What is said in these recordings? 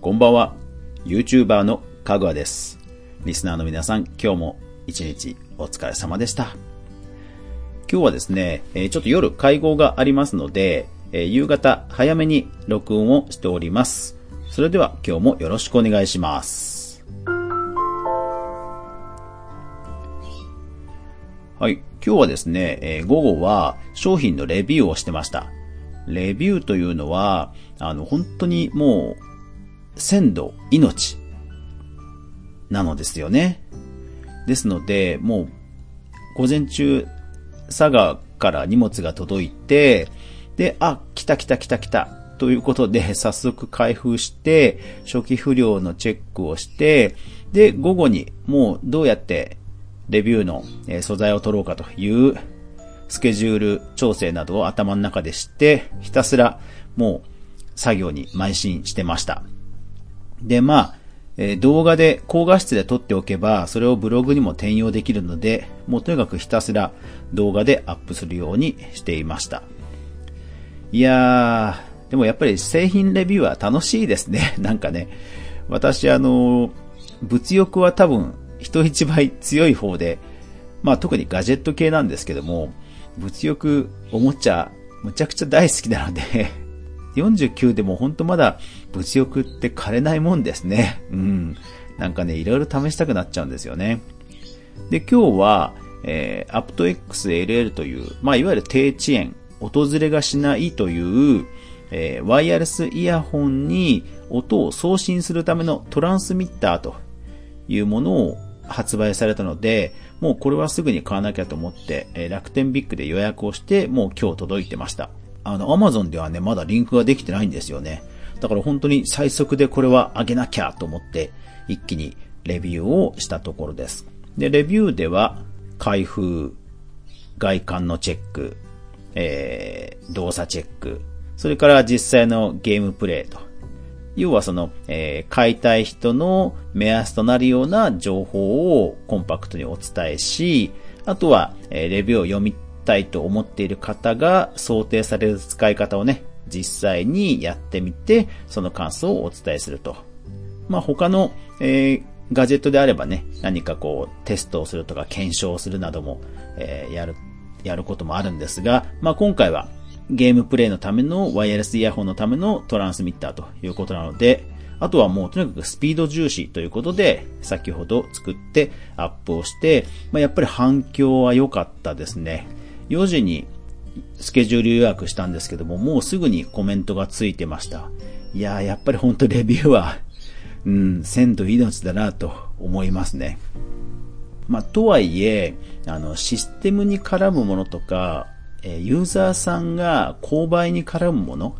こんばんは。YouTuber のかぐわです。リスナーの皆さん、今日も一日お疲れ様でした。今日はですね、ちょっと夜会合がありますので、夕方早めに録音をしております。それでは今日もよろしくお願いします。はい。今日はですね、えー午後は商品のレビューをしてました。レビューというのは、あの、本当にもう、鮮度、命、なのですよね。ですので、もう、午前中、佐賀から荷物が届いて、で、あ、来た来た来た来た。ということで、早速開封して、初期不良のチェックをして、で、午後にもうどうやってレビューの素材を取ろうかというスケジュール調整などを頭の中でして、ひたすらもう作業に邁進してました。で、まあ、えー動画で高画質で撮っておけば、それをブログにも転用できるので、もうとにかくひたすら動画でアップするようにしていました。いやー、でもやっぱり製品レビューは楽しいですね。なんかね、私あの、物欲は多分人一倍強い方で、まあ特にガジェット系なんですけども、物欲、おもちゃ、むちゃくちゃ大好きなので、49でも本当まだ物欲って枯れないもんですね。うん。なんかね、いろいろ試したくなっちゃうんですよね。で、今日は、えー、aptX-LL という、まあ、いわゆる低遅延、訪れがしないという、えーワイヤレスイヤホンに音を送信するためのトランスミッターというものを発売されたので、もうこれはすぐに買わなきゃと思って、えー楽天ビッグで予約をして、もう今日届いてました。あの、アマゾンではね、まだリンクができてないんですよね。だから本当に最速でこれは上げなきゃと思って、一気にレビューをしたところです。で、レビューでは、開封、外観のチェック、えー、動作チェック、それから実際のゲームプレイと。要はその、えー買いたい人の目安となるような情報をコンパクトにお伝えし、あとは、えーレビューを読みたいと思っている方が想定される使い方をね、実際にやってみて、その感想をお伝えすると。まあ、他の、えーガジェットであればね、何かこう、テストをするとか検証するなども、えーやる、やることもあるんですが、まあ、今回はゲームプレイのためのワイヤレスイヤホンのためのトランスミッターということなので、あとはもうとにかくスピード重視ということで、先ほど作ってアップをして、まあ、やっぱり反響は良かったですね。4時にスケジュール予約したんですけども、もうすぐにコメントがついてました。いやー、やっぱり本当レビューは、うん、鮮度命だなと思いますね。まあ、とはいえ、あの、システムに絡むものとか、えユーザーさんが購買に絡むもの、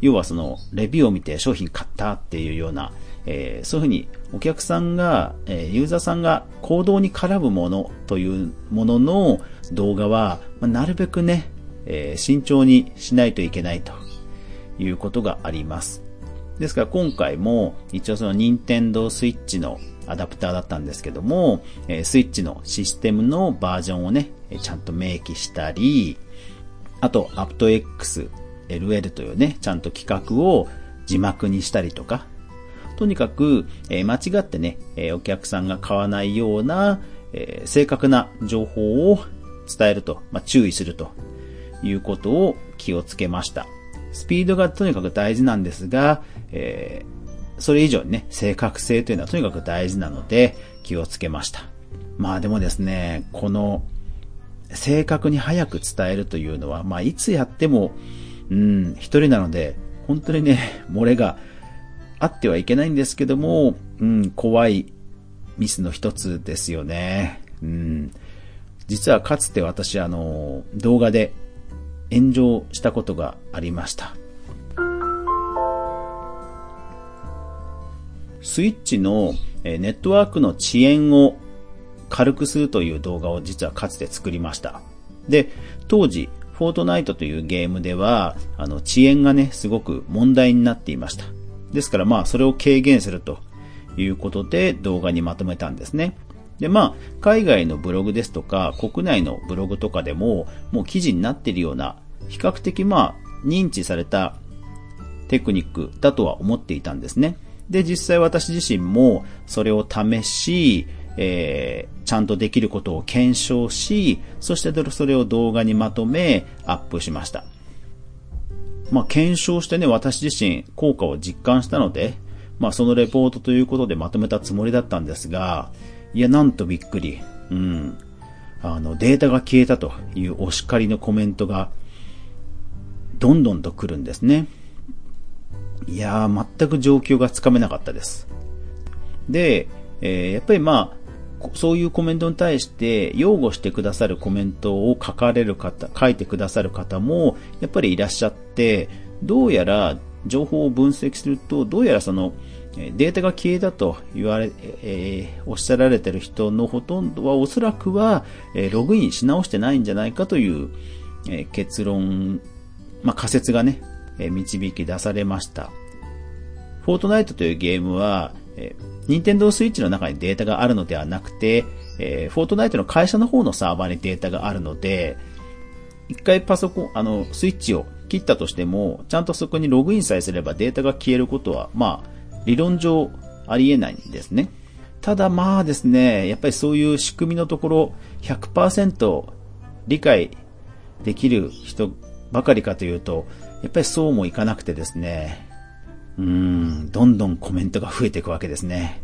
要はその、レビューを見て商品買ったっていうような、えーそういうふうにお客さんが、えーユーザーさんが行動に絡むものというものの動画は、まあなるべくね、えー慎重にしないといけないということがあります。ですから今回も一応その任天堂スイッチのアダプターだったんですけども、えースイッチのシステムのバージョンをね、ちゃんと明記したり、あと aptX LL というね、ちゃんと企画を字幕にしたりとか、とにかく、えー間違ってね、えーお客さんが買わないような、えー正確な情報を伝えると、まあ、注意するということを気をつけました。スピードがとにかく大事なんですが、えーそれ以上にね、正確性というのはとにかく大事なので気をつけました。まあでもですね、この正確に早く伝えるというのは、まあいつやっても、うん、一人なので、本当にね、漏れがあってはいけないんですけども、うん、怖いミスの一つですよね。うん、実はかつて私、あの、動画で炎上したことがありました。スイッチのネットワークの遅延を軽くするという動画を実はかつて作りました。で、当時、フォートナイトというゲームでは、あの、遅延がね、すごく問題になっていました。ですからまあ、それを軽減するということで動画にまとめたんですね。で、まあ、海外のブログですとか、国内のブログとかでも、もう記事になっているような、比較的まあ、認知されたテクニックだとは思っていたんですね。で、実際私自身もそれを試し、えー、ちゃんとできることを検証し、そしてそれを動画にまとめ、アップしました。まあ、検証してね、私自身効果を実感したので、まあ、そのレポートということでまとめたつもりだったんですが、いや、なんとびっくり。うん。あの、データが消えたというお叱りのコメントが、どんどんと来るんですね。いやー、全く状況がつかめなかったです。で、えー、やっぱりまあ、そういうコメントに対して擁護してくださるコメントを書かれる方、書いてくださる方もやっぱりいらっしゃって、どうやら情報を分析すると、どうやらそのデータが消えたと言われ、えー、おっしゃられてる人のほとんどはおそらくは、ログインし直してないんじゃないかという、結論、まあ、仮説がね、導き出されました。フォートナイトというゲームは、えー、ニンテンドースイッチの中にデータがあるのではなくて、えー、フォートナイトの会社の方のサーバーにデータがあるので、一回パソコン、あの、スイッチを切ったとしても、ちゃんとそこにログインさえすればデータが消えることは、まあ、理論上ありえないんですね。ただまあですね、やっぱりそういう仕組みのところ100%理解できる人ばかりかというと、やっぱりそうもいかなくてですね、うん、どんどんコメントが増えていくわけですね。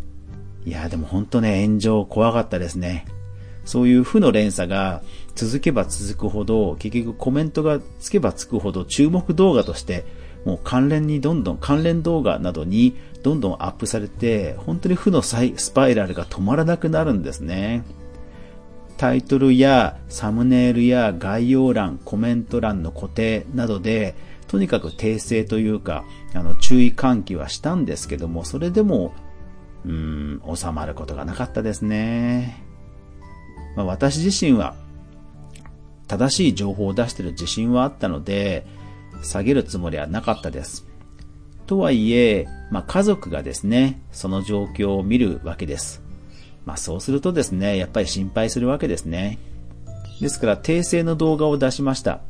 いや、でも本当ね、炎上怖かったですね。そういう負の連鎖が続けば続くほど、結局コメントがつけばつくほど注目動画として、もう関連にどんどん、関連動画などにどんどんアップされて、本当に負のスパイラルが止まらなくなるんですね。タイトルやサムネイルや概要欄、コメント欄の固定などで、とにかく訂正というか、あの、注意喚起はしたんですけども、それでも、うーん、収まることがなかったですね。まあ、私自身は、正しい情報を出している自信はあったので、下げるつもりはなかったです。とはいえ、まあ、家族がですね、その状況を見るわけです。まあ、そうするとですね、やっぱり心配するわけですね。ですから、訂正の動画を出しました。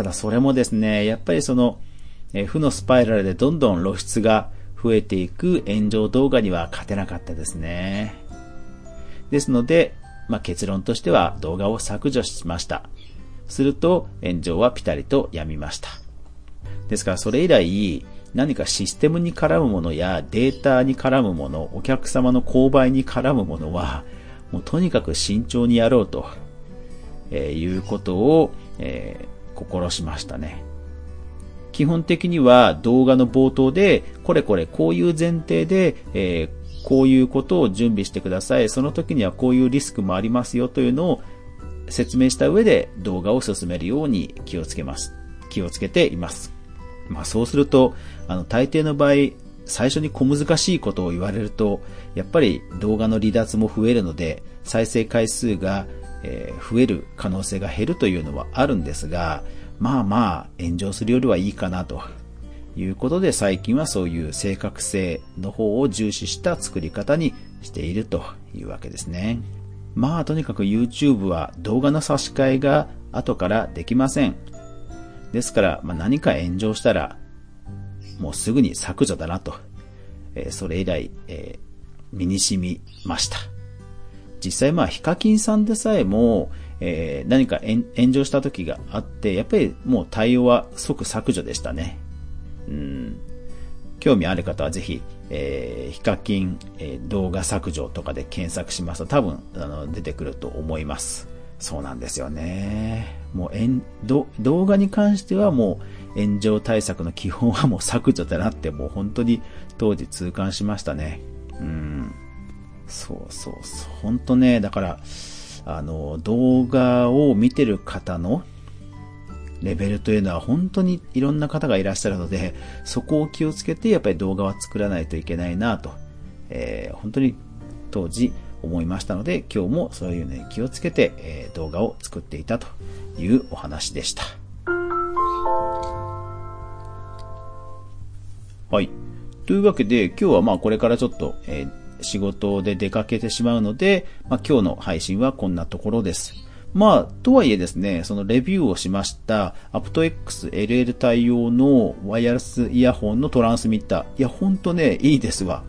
ただそれもですね、やっぱりその、え負のスパイラルでどんどん露出が増えていく炎上動画には勝てなかったですね。ですので、まあ、結論としては動画を削除しました。すると炎上はピタリと止みました。ですからそれ以来、何かシステムに絡むものやデータに絡むもの、お客様の購買に絡むものは、もうとにかく慎重にやろうと、えー、いうことを、えー心しましたね。基本的には動画の冒頭で、これこれこういう前提で、えー、こういうことを準備してください。その時にはこういうリスクもありますよというのを説明した上で動画を進めるように気をつけます。気をつけています。まあそうすると、あの大抵の場合、最初に小難しいことを言われると、やっぱり動画の離脱も増えるので、再生回数がえー、増える可能性が減るというのはあるんですが、まあまあ炎上するよりはいいかなということで最近はそういう正確性の方を重視した作り方にしているというわけですね。まあとにかく YouTube は動画の差し替えが後からできません。ですから、まあ、何か炎上したらもうすぐに削除だなと、えー、それ以来、えー、身に染みました。実際まあヒカキンさんでさえも、えー、何か炎上した時があって、やっぱりもう対応は即削除でしたね。うん。興味ある方はぜひ、えー、ヒカキン、えー、動画削除とかで検索しますと多分あの出てくると思います。そうなんですよね。もうえん動画に関してはもう炎上対策の基本はもう削除だなってもう本当に当時痛感しましたね。うん。そうそうそう。ほんとね、だから、あの、動画を見てる方のレベルというのは本当にいろんな方がいらっしゃるので、そこを気をつけてやっぱり動画は作らないといけないなと、えー、本当に当時思いましたので、今日もそういうね、気をつけて、えー、動画を作っていたというお話でした。はい。というわけで、今日はまあこれからちょっと、えー仕事で出かけてしまうので、まあ、今日の配信はこんなところです。まあ、とはいえですね、そのレビューをしました aptX LL 対応のワイヤレスイヤホンのトランスミッター。いや、ほんとね、いいですわ。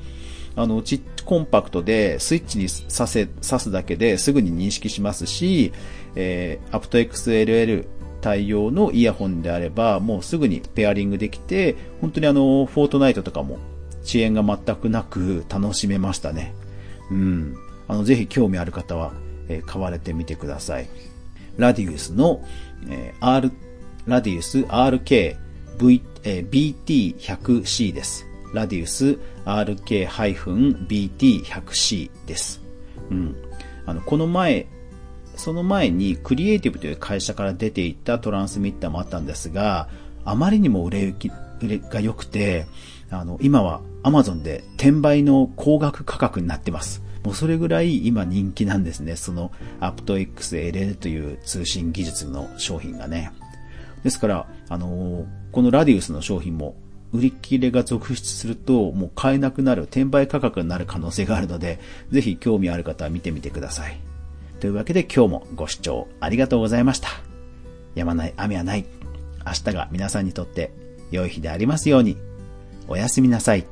あの、ちコンパクトでスイッチにさせ、刺すだけですぐに認識しますし、えー、aptX LL 対応のイヤホンであれば、もうすぐにペアリングできて、本当にあの、フォートナイトとかも遅延が全くなく楽しめましたね。うん。あの、ぜひ興味ある方は、えー、買われてみてください。ラディウスの、えー、R、ラディウス RK v、えー、BT100C です。ラディウス RK-BT100C です。うん。あの、この前、その前にクリエイティブという会社から出ていたトランスミッターもあったんですが、あまりにも売れ行き、売れが良くて、あの、今は Amazon で転売の高額価格になってます。もうそれぐらい今人気なんですね。その aptX-LL という通信技術の商品がね。ですから、あのこのラディウスの商品も売り切れが続出すると、もう買えなくなる、転売価格になる可能性があるので、ぜひ興味ある方は見てみてください。というわけで今日もご視聴ありがとうございました。やまない雨はない。明日が皆さんにとって良い日でありますように。おやすみなさい。